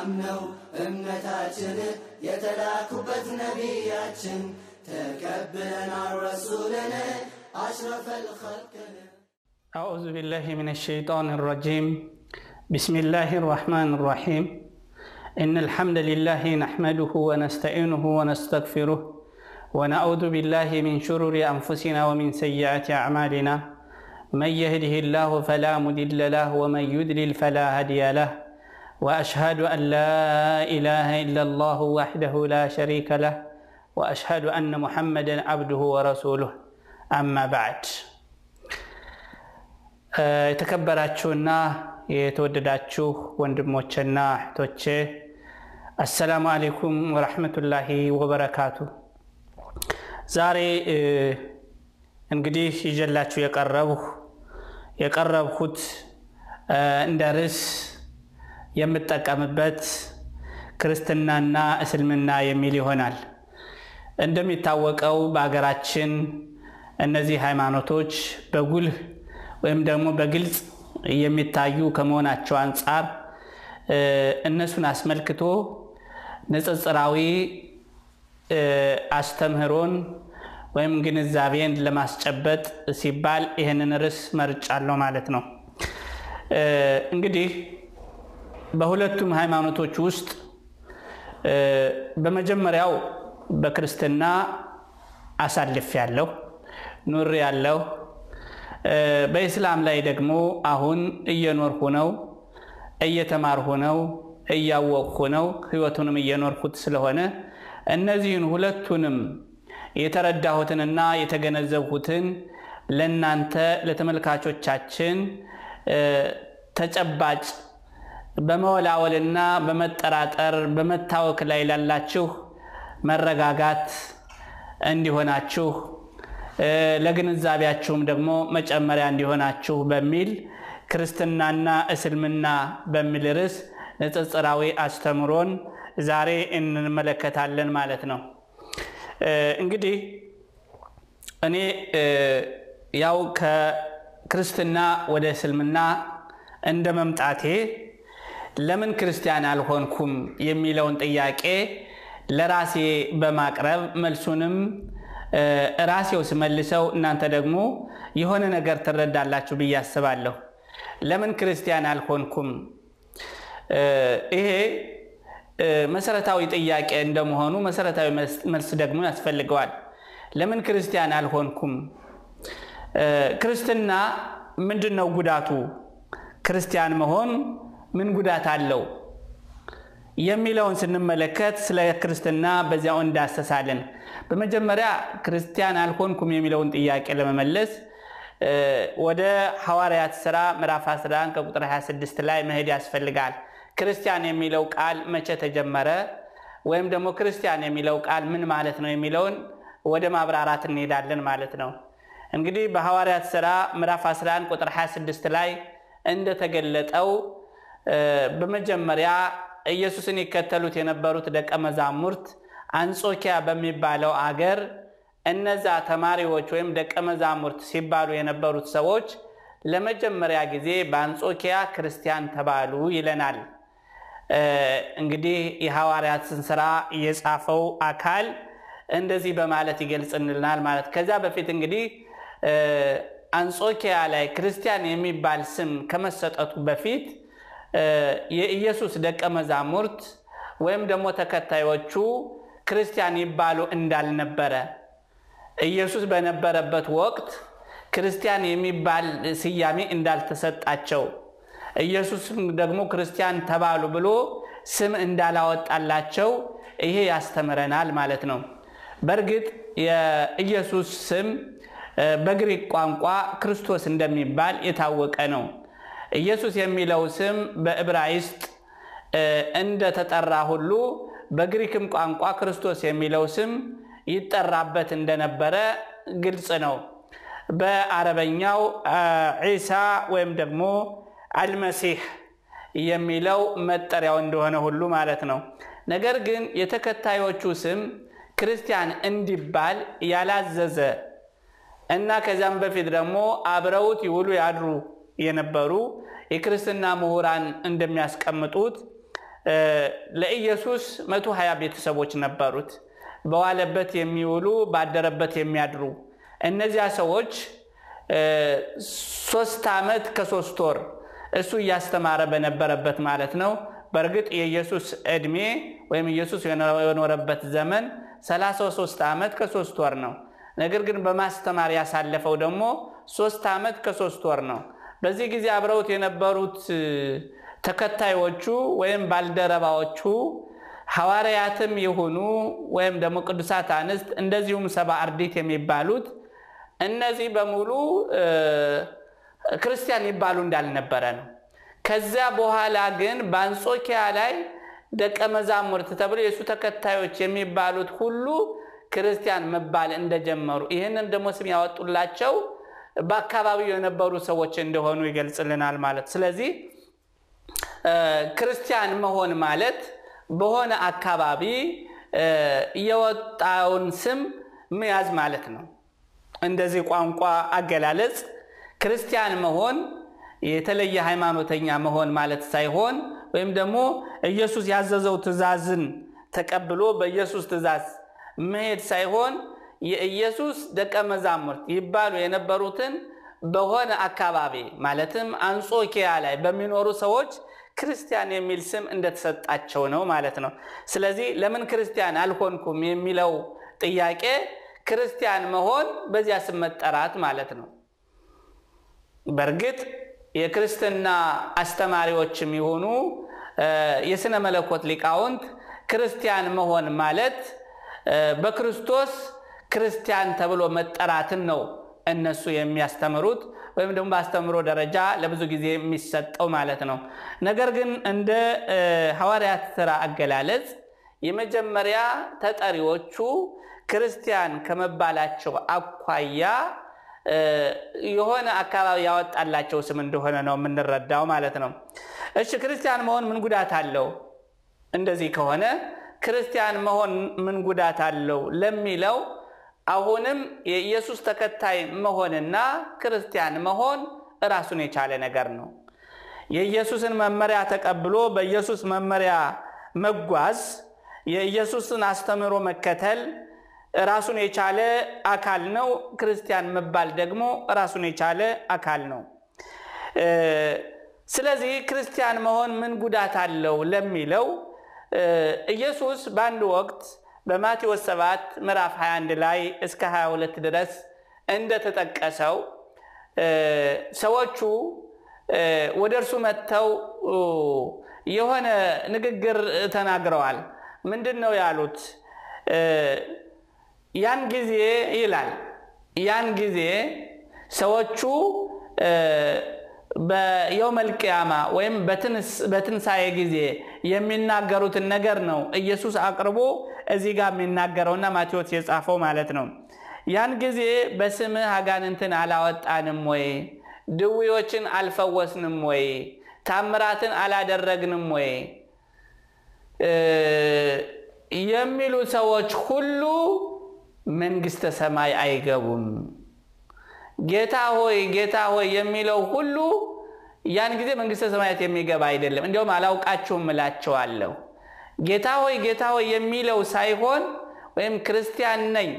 አምነው እምነታችን የተላኩበት ነቢያችን ተቀብለናል ረሱልን አሽረፈል ኸልቅን أعوذ بالله من الشيطان الرجيم بسم الله الرحمن الرحيم إن الحمد لله نحمده ونستعينه ونستغفره ونعوذ بالله من شرور أنفسنا ومن سيئات أعمالنا من يهده الله فلا مضل له ومن يضلل فلا هادي له وأشهد أن لا إله إلا الله وحده لا شريك له وأشهد أن محمدا عبده ورسوله. أما بعد. يتكبراتشونا يتودداتشو وندموتشنا توتشي السلام عليكم ورحمة الله وبركاته زاري انقديش يجلاتشو يقربو يقربو خد اندرس የምጠቀምበት ክርስትናና እስልምና የሚል ይሆናል። እንደሚታወቀው በሀገራችን እነዚህ ሃይማኖቶች በጉልህ ወይም ደግሞ በግልጽ የሚታዩ ከመሆናቸው አንጻር እነሱን አስመልክቶ ንጽጽራዊ አስተምህሮን ወይም ግንዛቤን ለማስጨበጥ ሲባል ይህንን ርዕስ መርጫለሁ ማለት ነው። እንግዲህ በሁለቱም ሃይማኖቶች ውስጥ በመጀመሪያው በክርስትና አሳልፍ ያለው ኑር ያለው በኢስላም ላይ ደግሞ አሁን እየኖርኩ ነው፣ እየተማርኩ ነው፣ እያወቅኩ ነው፣ ህይወቱንም እየኖርኩት ስለሆነ እነዚህን ሁለቱንም የተረዳሁትንና የተገነዘብኩትን ለእናንተ ለተመልካቾቻችን ተጨባጭ በመወላወልና በመጠራጠር በመታወክ ላይ ላላችሁ መረጋጋት እንዲሆናችሁ ለግንዛቤያችሁም ደግሞ መጨመሪያ እንዲሆናችሁ በሚል ክርስትናና እስልምና በሚል ርዕስ ንጽጽራዊ አስተምሮን ዛሬ እንመለከታለን ማለት ነው። እንግዲህ እኔ ያው ከክርስትና ወደ እስልምና እንደ መምጣቴ ለምን ክርስቲያን አልሆንኩም የሚለውን ጥያቄ ለራሴ በማቅረብ መልሱንም ራሴው ስመልሰው እናንተ ደግሞ የሆነ ነገር ትረዳላችሁ ብዬ አስባለሁ። ለምን ክርስቲያን አልሆንኩም? ይሄ መሰረታዊ ጥያቄ እንደመሆኑ መሰረታዊ መልስ ደግሞ ያስፈልገዋል። ለምን ክርስቲያን አልሆንኩም? ክርስትና ምንድን ነው ጉዳቱ? ክርስቲያን መሆን ምን ጉዳት አለው? የሚለውን ስንመለከት ስለ ክርስትና በዚያው እንዳሰሳለን። በመጀመሪያ ክርስቲያን አልሆንኩም የሚለውን ጥያቄ ለመመለስ ወደ ሐዋርያት ሥራ ምዕራፍ 11 ከቁጥር 26 ላይ መሄድ ያስፈልጋል። ክርስቲያን የሚለው ቃል መቼ ተጀመረ ወይም ደግሞ ክርስቲያን የሚለው ቃል ምን ማለት ነው የሚለውን ወደ ማብራራት እንሄዳለን ማለት ነው። እንግዲህ በሐዋርያት ሥራ ምዕራፍ 11 ቁጥር 26 ላይ እንደተገለጠው በመጀመሪያ ኢየሱስን ይከተሉት የነበሩት ደቀ መዛሙርት አንጾኪያ በሚባለው አገር እነዛ ተማሪዎች ወይም ደቀ መዛሙርት ሲባሉ የነበሩት ሰዎች ለመጀመሪያ ጊዜ በአንጾኪያ ክርስቲያን ተባሉ ይለናል። እንግዲህ የሐዋርያትን ስራ የጻፈው አካል እንደዚህ በማለት ይገልጽልናል ማለት ከዚያ በፊት እንግዲህ አንጾኪያ ላይ ክርስቲያን የሚባል ስም ከመሰጠቱ በፊት የኢየሱስ ደቀ መዛሙርት ወይም ደግሞ ተከታዮቹ ክርስቲያን ይባሉ እንዳልነበረ ኢየሱስ በነበረበት ወቅት ክርስቲያን የሚባል ስያሜ እንዳልተሰጣቸው ኢየሱስም ደግሞ ክርስቲያን ተባሉ ብሎ ስም እንዳላወጣላቸው ይሄ ያስተምረናል ማለት ነው። በእርግጥ የኢየሱስ ስም በግሪክ ቋንቋ ክርስቶስ እንደሚባል የታወቀ ነው። ኢየሱስ የሚለው ስም በዕብራይስጥ እንደተጠራ ሁሉ በግሪክም ቋንቋ ክርስቶስ የሚለው ስም ይጠራበት እንደነበረ ግልጽ ነው። በአረበኛው ዒሳ ወይም ደግሞ አልመሲህ የሚለው መጠሪያው እንደሆነ ሁሉ ማለት ነው። ነገር ግን የተከታዮቹ ስም ክርስቲያን እንዲባል ያላዘዘ እና ከዚያም በፊት ደግሞ አብረውት ይውሉ ያድሩ የነበሩ የክርስትና ምሁራን እንደሚያስቀምጡት ለኢየሱስ መቶ ሀያ ቤተሰቦች ነበሩት። በዋለበት የሚውሉ ባደረበት የሚያድሩ እነዚያ ሰዎች ሶስት ዓመት ከሶስት ወር እሱ እያስተማረ በነበረበት ማለት ነው። በእርግጥ የኢየሱስ ዕድሜ ወይም ኢየሱስ የኖረበት ዘመን 33 ዓመት ከሶስት ወር ነው። ነገር ግን በማስተማር ያሳለፈው ደግሞ ሶስት ዓመት ከሶስት ወር ነው። በዚህ ጊዜ አብረውት የነበሩት ተከታዮቹ ወይም ባልደረባዎቹ ሐዋርያትም የሆኑ ወይም ደግሞ ቅዱሳት አንስት እንደዚሁም ሰባ አርዲት የሚባሉት እነዚህ በሙሉ ክርስቲያን ይባሉ እንዳልነበረ ነው። ከዚያ በኋላ ግን በአንጾኪያ ላይ ደቀ መዛሙርት ተብሎ የእሱ ተከታዮች የሚባሉት ሁሉ ክርስቲያን መባል እንደጀመሩ ይህንን ደግሞ ስም ያወጡላቸው በአካባቢው የነበሩ ሰዎች እንደሆኑ ይገልጽልናል ማለት ስለዚህ ክርስቲያን መሆን ማለት በሆነ አካባቢ የወጣውን ስም መያዝ ማለት ነው። እንደዚህ ቋንቋ አገላለጽ ክርስቲያን መሆን የተለየ ሃይማኖተኛ መሆን ማለት ሳይሆን ወይም ደግሞ ኢየሱስ ያዘዘው ትእዛዝን ተቀብሎ በኢየሱስ ትእዛዝ መሄድ ሳይሆን የኢየሱስ ደቀ መዛሙርት ይባሉ የነበሩትን በሆነ አካባቢ ማለትም አንጾኪያ ላይ በሚኖሩ ሰዎች ክርስቲያን የሚል ስም እንደተሰጣቸው ነው ማለት ነው። ስለዚህ ለምን ክርስቲያን አልሆንኩም የሚለው ጥያቄ ክርስቲያን መሆን በዚያ ስም መጠራት ማለት ነው። በእርግጥ የክርስትና አስተማሪዎችም የሆኑ የሥነ መለኮት ሊቃውንት ክርስቲያን መሆን ማለት በክርስቶስ ክርስቲያን ተብሎ መጠራትን ነው እነሱ የሚያስተምሩት ወይም ደግሞ በአስተምሮ ደረጃ ለብዙ ጊዜ የሚሰጠው ማለት ነው። ነገር ግን እንደ ሐዋርያት ሥራ አገላለጽ የመጀመሪያ ተጠሪዎቹ ክርስቲያን ከመባላቸው አኳያ የሆነ አካባቢ ያወጣላቸው ስም እንደሆነ ነው የምንረዳው ማለት ነው። እሺ ክርስቲያን መሆን ምን ጉዳት አለው? እንደዚህ ከሆነ ክርስቲያን መሆን ምን ጉዳት አለው ለሚለው አሁንም የኢየሱስ ተከታይ መሆንና ክርስቲያን መሆን ራሱን የቻለ ነገር ነው። የኢየሱስን መመሪያ ተቀብሎ በኢየሱስ መመሪያ መጓዝ፣ የኢየሱስን አስተምህሮ መከተል ራሱን የቻለ አካል ነው። ክርስቲያን መባል ደግሞ ራሱን የቻለ አካል ነው። ስለዚህ ክርስቲያን መሆን ምን ጉዳት አለው ለሚለው ኢየሱስ በአንድ ወቅት በማቴዎስ 7 ምዕራፍ 21 ላይ እስከ 22 ድረስ እንደተጠቀሰው ሰዎቹ ወደ እርሱ መጥተው የሆነ ንግግር ተናግረዋል። ምንድን ነው ያሉት? ያን ጊዜ ይላል ያን ጊዜ ሰዎቹ በየውመል ቂያማ ወይም በትንሣኤ ጊዜ የሚናገሩትን ነገር ነው ኢየሱስ አቅርቦ እዚህ ጋር የሚናገረውና ማቴዎስ የጻፈው ማለት ነው። ያን ጊዜ በስምህ አጋንንትን አላወጣንም ወይ? ድዌዎችን አልፈወስንም ወይ? ታምራትን አላደረግንም ወይ? የሚሉ ሰዎች ሁሉ መንግሥተ ሰማይ አይገቡም። ጌታ ሆይ ጌታ ሆይ የሚለው ሁሉ ያን ጊዜ መንግሥተ ሰማያት የሚገባ አይደለም። እንዲያውም አላውቃችሁም እላቸዋለሁ። ጌታ ሆይ ጌታ ሆይ የሚለው ሳይሆን ወይም ክርስቲያን ነኝ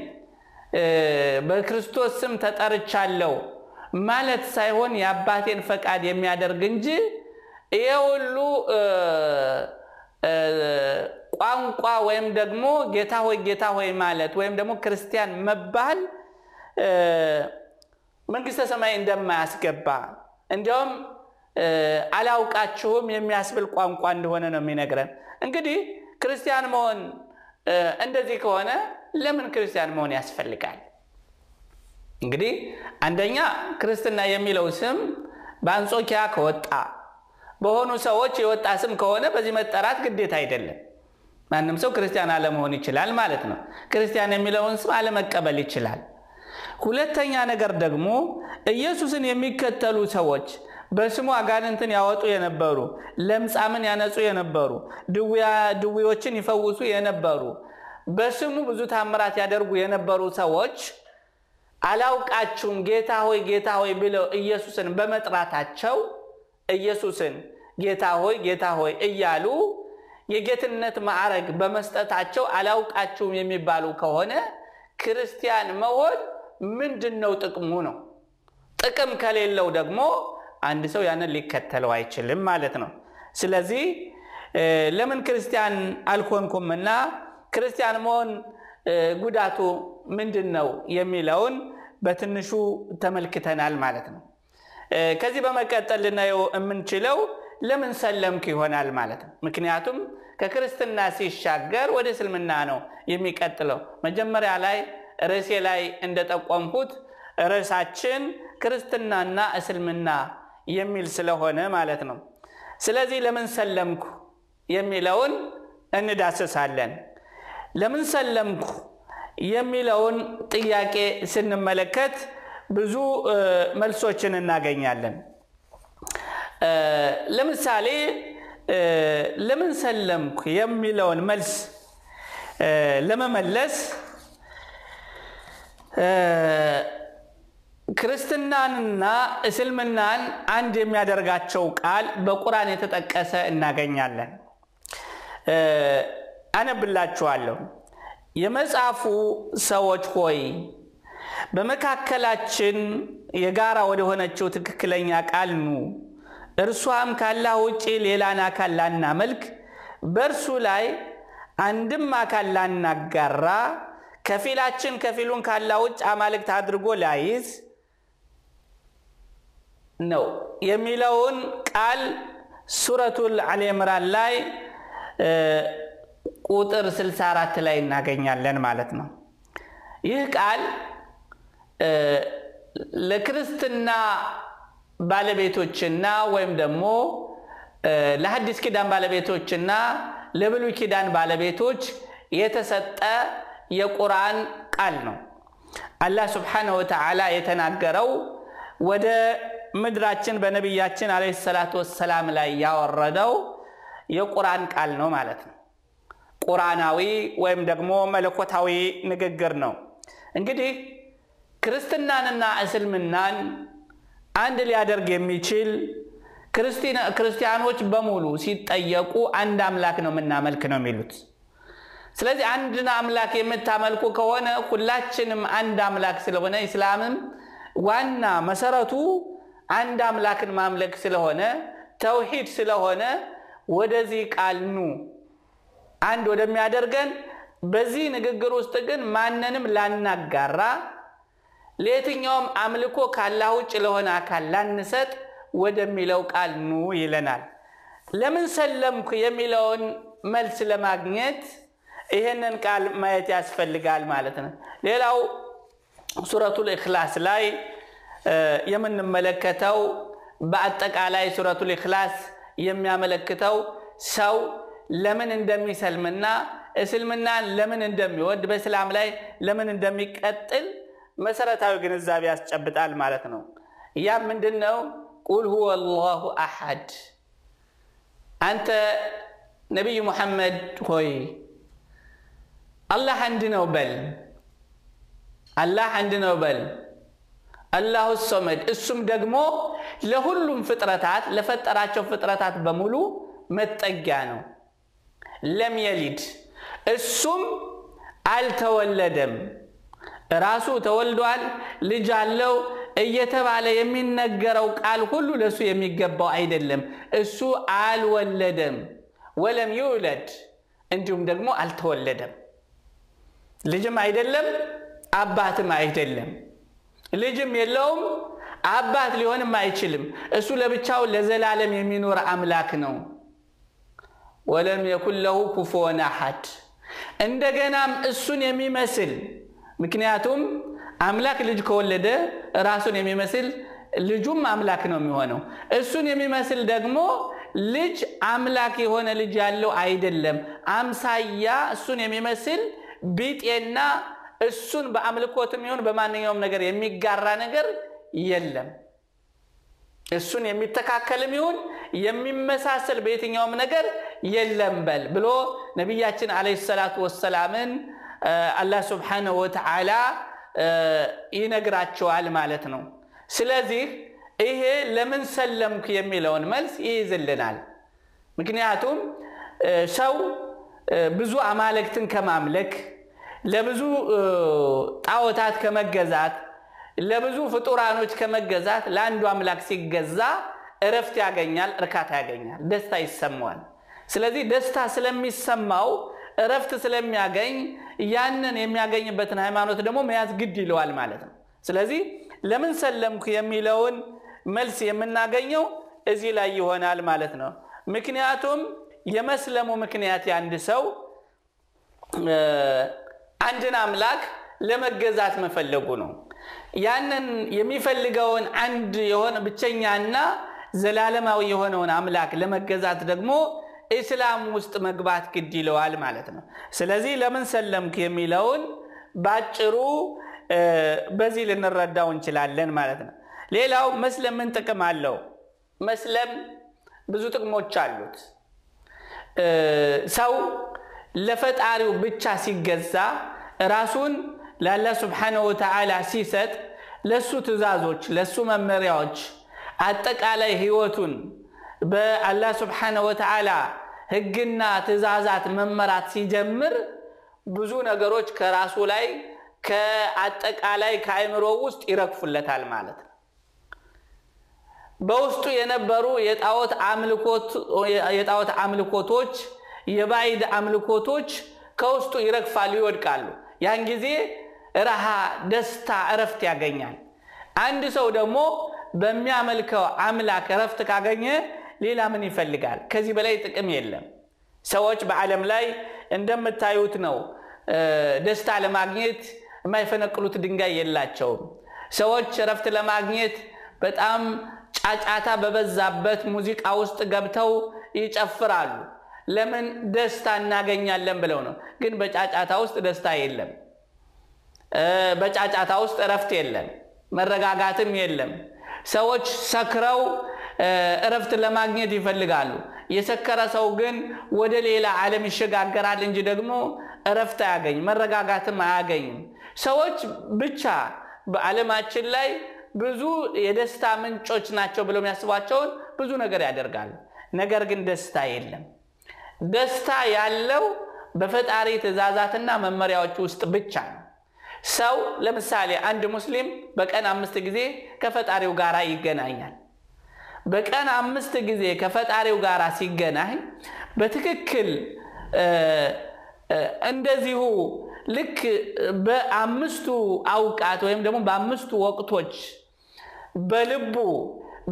በክርስቶስ ስም ተጠርቻለሁ ማለት ሳይሆን የአባቴን ፈቃድ የሚያደርግ እንጂ ይሄ ሁሉ ቋንቋ ወይም ደግሞ ጌታ ሆይ ጌታ ሆይ ማለት ወይም ደግሞ ክርስቲያን መባል መንግሥተ ሰማይ እንደማያስገባ እንዲያውም አላውቃችሁም የሚያስብል ቋንቋ እንደሆነ ነው የሚነግረን። እንግዲህ ክርስቲያን መሆን እንደዚህ ከሆነ ለምን ክርስቲያን መሆን ያስፈልጋል? እንግዲህ አንደኛ ክርስትና የሚለው ስም በአንጾኪያ ከወጣ በሆኑ ሰዎች የወጣ ስም ከሆነ በዚህ መጠራት ግዴታ አይደለም። ማንም ሰው ክርስቲያን አለመሆን ይችላል ማለት ነው። ክርስቲያን የሚለውን ስም አለመቀበል ይችላል። ሁለተኛ ነገር ደግሞ ኢየሱስን የሚከተሉ ሰዎች በስሙ አጋንንትን ያወጡ የነበሩ፣ ለምጻምን ያነጹ የነበሩ፣ ድዌዎችን ይፈውሱ የነበሩ፣ በስሙ ብዙ ታምራት ያደርጉ የነበሩ ሰዎች አላውቃችሁም ጌታ ሆይ ጌታ ሆይ ብለው ኢየሱስን በመጥራታቸው ኢየሱስን ጌታ ሆይ ጌታ ሆይ እያሉ የጌትነት ማዕረግ በመስጠታቸው አላውቃችሁም የሚባሉ ከሆነ ክርስቲያን መሆን ምንድን ነው ጥቅሙ ነው? ጥቅም ከሌለው ደግሞ አንድ ሰው ያንን ሊከተለው አይችልም ማለት ነው። ስለዚህ ለምን ክርስቲያን አልሆንኩምና ክርስቲያን መሆን ጉዳቱ ምንድን ነው የሚለውን በትንሹ ተመልክተናል ማለት ነው። ከዚህ በመቀጠል ልናየው የምንችለው ለምን ሰለምክ ይሆናል ማለት ነው። ምክንያቱም ከክርስትና ሲሻገር ወደ እስልምና ነው የሚቀጥለው። መጀመሪያ ላይ ርዕሴ ላይ እንደጠቆምኩት ርዕሳችን ክርስትናና እስልምና የሚል ስለሆነ ማለት ነው። ስለዚህ ለምን ሰለምኩ የሚለውን እንዳስሳለን። ለምን ሰለምኩ የሚለውን ጥያቄ ስንመለከት ብዙ መልሶችን እናገኛለን። ለምሳሌ ለምን ሰለምኩ የሚለውን መልስ ለመመለስ ክርስትናንና እስልምናን አንድ የሚያደርጋቸው ቃል በቁርአን የተጠቀሰ እናገኛለን። አነብላችኋለሁ። የመጽሐፉ ሰዎች ሆይ በመካከላችን የጋራ ወደ ሆነችው ትክክለኛ ቃል ኑ፣ እርሷም ካላህ ውጭ ሌላን አካል ላናመልክ፣ በእርሱ ላይ አንድም አካል ላናጋራ፣ ከፊላችን ከፊሉን ካላህ ውጭ አማልክት አድርጎ ላይዝ ነው የሚለውን ቃል ሱረቱል አሊ ኢምራን ላይ ቁጥር 64 ላይ እናገኛለን ማለት ነው። ይህ ቃል ለክርስትና ባለቤቶችና ወይም ደግሞ ለሐዲስ ኪዳን ባለቤቶችና ለብሉይ ኪዳን ባለቤቶች የተሰጠ የቁርአን ቃል ነው። አላህ ስብሓነሁ ወተዓላ የተናገረው ወደ ምድራችን በነቢያችን አለይሂ ሰላቱ ወሰላም ላይ ያወረደው የቁርአን ቃል ነው ማለት ነው። ቁርአናዊ ወይም ደግሞ መለኮታዊ ንግግር ነው። እንግዲህ ክርስትናንና እስልምናን አንድ ሊያደርግ የሚችል ክርስቲያኖች በሙሉ ሲጠየቁ አንድ አምላክ ነው የምናመልክ ነው የሚሉት። ስለዚህ አንድን አምላክ የምታመልኩ ከሆነ ሁላችንም አንድ አምላክ ስለሆነ ኢስላምም ዋና መሰረቱ አንድ አምላክን ማምለክ ስለሆነ ተውሂድ ስለሆነ ወደዚህ ቃል ኑ አንድ ወደሚያደርገን በዚህ ንግግር ውስጥ ግን ማንንም ላናጋራ ለየትኛውም አምልኮ ካላህ ውጭ ለሆነ አካል ላንሰጥ ወደሚለው ቃል ኑ ይለናል። ለምን ሰለምኩ የሚለውን መልስ ለማግኘት ይህንን ቃል ማየት ያስፈልጋል ማለት ነው። ሌላው ሱረቱል ኢኽላስ ላይ የምንመለከተው በአጠቃላይ ሱረቱል ኢኽላስ የሚያመለክተው ሰው ለምን እንደሚሰልምና እስልምናን ለምን እንደሚወድ በእስላም ላይ ለምን እንደሚቀጥል መሰረታዊ ግንዛቤ ያስጨብጣል ማለት ነው። ያም ምንድን ነው? ቁል ሁወ አላሁ አሐድ። አንተ ነቢዩ ሙሐመድ ሆይ አላህ አንድ ነው በል። አላህ አንድ ነው በል። አላሁ ሶመድ፣ እሱም ደግሞ ለሁሉም ፍጥረታት ለፈጠራቸው ፍጥረታት በሙሉ መጠጊያ ነው። ለም የሊድ እሱም አልተወለደም። ራሱ ተወልዷል፣ ልጅ አለው እየተባለ የሚነገረው ቃል ሁሉ ለእሱ የሚገባው አይደለም። እሱ አልወለደም። ወለም ይውለድ እንዲሁም ደግሞ አልተወለደም። ልጅም አይደለም፣ አባትም አይደለም። ልጅም የለውም፣ አባት ሊሆንም አይችልም። እሱ ለብቻው ለዘላለም የሚኖር አምላክ ነው። ወለም የኩን ለሁ ኩፉወን አሐድ እንደገናም እሱን የሚመስል ምክንያቱም አምላክ ልጅ ከወለደ ራሱን የሚመስል ልጁም አምላክ ነው የሚሆነው። እሱን የሚመስል ደግሞ ልጅ አምላክ የሆነ ልጅ ያለው አይደለም። አምሳያ እሱን የሚመስል ቢጤና እሱን በአምልኮትም ይሁን በማንኛውም ነገር የሚጋራ ነገር የለም። እሱን የሚተካከልም ይሁን የሚመሳሰል በየትኛውም ነገር የለም በል ብሎ ነቢያችን አለይሂ ሰላቱ ወሰላምን አላህ ስብሓነሁ ወተዓላ ይነግራቸዋል ማለት ነው። ስለዚህ ይሄ ለምን ሰለምክ የሚለውን መልስ ይይዝልናል። ምክንያቱም ሰው ብዙ አማልክትን ከማምለክ ለብዙ ጣዖታት ከመገዛት ለብዙ ፍጡራኖች ከመገዛት ለአንዱ አምላክ ሲገዛ እረፍት ያገኛል፣ እርካታ ያገኛል፣ ደስታ ይሰማዋል። ስለዚህ ደስታ ስለሚሰማው እረፍት ስለሚያገኝ ያንን የሚያገኝበትን ሃይማኖት ደግሞ መያዝ ግድ ይለዋል ማለት ነው። ስለዚህ ለምን ሰለምኩ የሚለውን መልስ የምናገኘው እዚህ ላይ ይሆናል ማለት ነው። ምክንያቱም የመስለሙ ምክንያት የአንድ ሰው አንድን አምላክ ለመገዛት መፈለጉ ነው። ያንን የሚፈልገውን አንድ የሆነ ብቸኛና ዘላለማዊ የሆነውን አምላክ ለመገዛት ደግሞ ኢስላም ውስጥ መግባት ግድ ይለዋል ማለት ነው። ስለዚህ ለምን ሰለምክ የሚለውን ባጭሩ በዚህ ልንረዳው እንችላለን ማለት ነው። ሌላው መስለም ምን ጥቅም አለው? መስለም ብዙ ጥቅሞች አሉት። ሰው ለፈጣሪው ብቻ ሲገዛ ራሱን ለአላህ ስብሓነሁ ወተዓላ ሲሰጥ ለሱ ትእዛዞች፣ ለሱ መመሪያዎች አጠቃላይ ህይወቱን በአላህ ስብሓነሁ ወተዓላ ህግና ትእዛዛት መመራት ሲጀምር ብዙ ነገሮች ከራሱ ላይ ከአጠቃላይ ከአእምሮ ውስጥ ይረግፉለታል ማለት ነው። በውስጡ የነበሩ የጣዖት አምልኮቶች፣ የባዕድ አምልኮቶች ከውስጡ ይረግፋሉ፣ ይወድቃሉ። ያን ጊዜ ረሃ፣ ደስታ፣ እረፍት ያገኛል። አንድ ሰው ደግሞ በሚያመልከው አምላክ እረፍት ካገኘ ሌላ ምን ይፈልጋል? ከዚህ በላይ ጥቅም የለም። ሰዎች በዓለም ላይ እንደምታዩት ነው። ደስታ ለማግኘት የማይፈነቅሉት ድንጋይ የላቸውም። ሰዎች እረፍት ለማግኘት በጣም ጫጫታ በበዛበት ሙዚቃ ውስጥ ገብተው ይጨፍራሉ። ለምን? ደስታ እናገኛለን ብለው ነው። ግን በጫጫታ ውስጥ ደስታ የለም። በጫጫታ ውስጥ እረፍት የለም፣ መረጋጋትም የለም። ሰዎች ሰክረው እረፍት ለማግኘት ይፈልጋሉ። የሰከረ ሰው ግን ወደ ሌላ ዓለም ይሸጋገራል እንጂ ደግሞ እረፍት አያገኝም፣ መረጋጋትም አያገኝም። ሰዎች ብቻ በዓለማችን ላይ ብዙ የደስታ ምንጮች ናቸው ብለው የሚያስቧቸውን ብዙ ነገር ያደርጋሉ። ነገር ግን ደስታ የለም። ደስታ ያለው በፈጣሪ ትእዛዛትና መመሪያዎች ውስጥ ብቻ ነው። ሰው ለምሳሌ አንድ ሙስሊም በቀን አምስት ጊዜ ከፈጣሪው ጋር ይገናኛል። በቀን አምስት ጊዜ ከፈጣሪው ጋር ሲገናኝ በትክክል እንደዚሁ ልክ በአምስቱ አውቃት ወይም ደግሞ በአምስቱ ወቅቶች በልቡ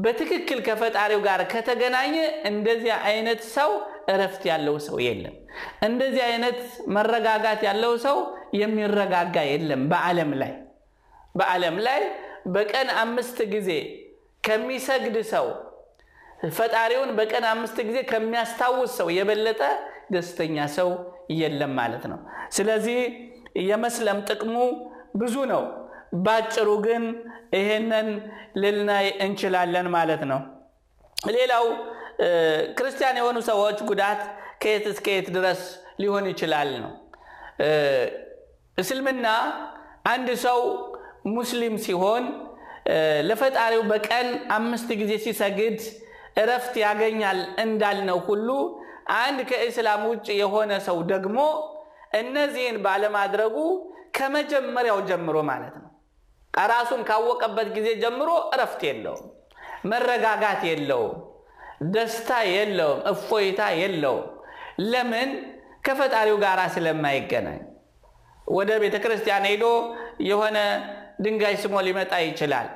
በትክክል ከፈጣሪው ጋር ከተገናኘ እንደዚህ አይነት ሰው እረፍት ያለው ሰው የለም። እንደዚህ አይነት መረጋጋት ያለው ሰው የሚረጋጋ የለም። በዓለም ላይ በዓለም ላይ በቀን አምስት ጊዜ ከሚሰግድ ሰው ፈጣሪውን በቀን አምስት ጊዜ ከሚያስታውስ ሰው የበለጠ ደስተኛ ሰው የለም ማለት ነው። ስለዚህ የመስለም ጥቅሙ ብዙ ነው። ባጭሩ ግን ይሄንን ልናይ እንችላለን ማለት ነው። ሌላው ክርስቲያን የሆኑ ሰዎች ጉዳት ከየት እስከ የት ድረስ ሊሆን ይችላል ነው። እስልምና አንድ ሰው ሙስሊም ሲሆን ለፈጣሪው በቀን አምስት ጊዜ ሲሰግድ እረፍት ያገኛል እንዳልነው ሁሉ አንድ ከእስላም ውጭ የሆነ ሰው ደግሞ እነዚህን ባለማድረጉ ከመጀመሪያው ጀምሮ ማለት ነው ራሱን ካወቀበት ጊዜ ጀምሮ እረፍት የለውም፣ መረጋጋት የለውም፣ ደስታ የለውም፣ እፎይታ የለውም። ለምን? ከፈጣሪው ጋር ስለማይገናኝ። ወደ ቤተ ክርስቲያን ሄዶ የሆነ ድንጋይ ስሞ ሊመጣ ይችላል፣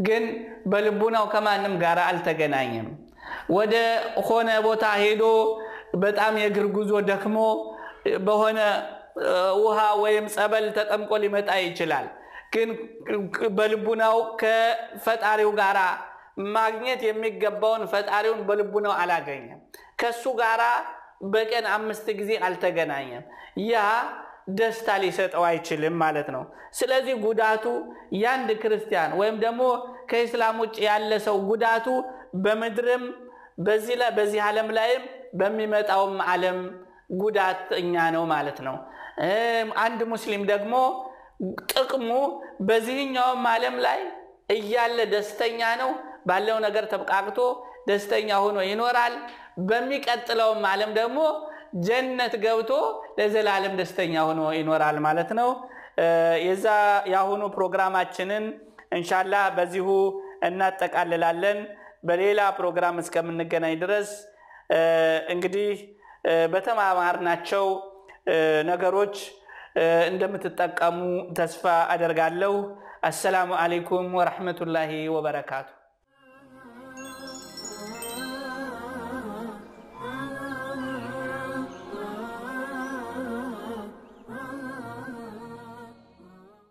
ግን በልቡናው ከማንም ጋር አልተገናኘም። ወደ ሆነ ቦታ ሄዶ በጣም የእግር ጉዞ ደክሞ በሆነ ውሃ ወይም ጸበል ተጠምቆ ሊመጣ ይችላል ግን በልቡናው ከፈጣሪው ጋር ማግኘት የሚገባውን ፈጣሪውን በልቡናው አላገኘም። ከሱ ጋር በቀን አምስት ጊዜ አልተገናኘም። ያ ደስታ ሊሰጠው አይችልም ማለት ነው። ስለዚህ ጉዳቱ የአንድ ክርስቲያን ወይም ደግሞ ከኢስላም ውጭ ያለ ሰው ጉዳቱ በምድርም በዚህ ላይ በዚህ ዓለም ላይም በሚመጣውም ዓለም ጉዳተኛ ነው ማለት ነው። አንድ ሙስሊም ደግሞ ጥቅሙ በዚህኛውም ዓለም ላይ እያለ ደስተኛ ነው፣ ባለው ነገር ተብቃቅቶ ደስተኛ ሆኖ ይኖራል። በሚቀጥለውም ዓለም ደግሞ ጀነት ገብቶ ለዘላለም ደስተኛ ሆኖ ይኖራል ማለት ነው። የዛ የአሁኑ ፕሮግራማችንን እንሻላ በዚሁ እናጠቃልላለን። በሌላ ፕሮግራም እስከምንገናኝ ድረስ እንግዲህ በተማማርናቸው ነገሮች እንደምትጠቀሙ ተስፋ አደርጋለሁ። አሰላሙ አለይኩም ወረሕመቱላሂ ወበረካቱ።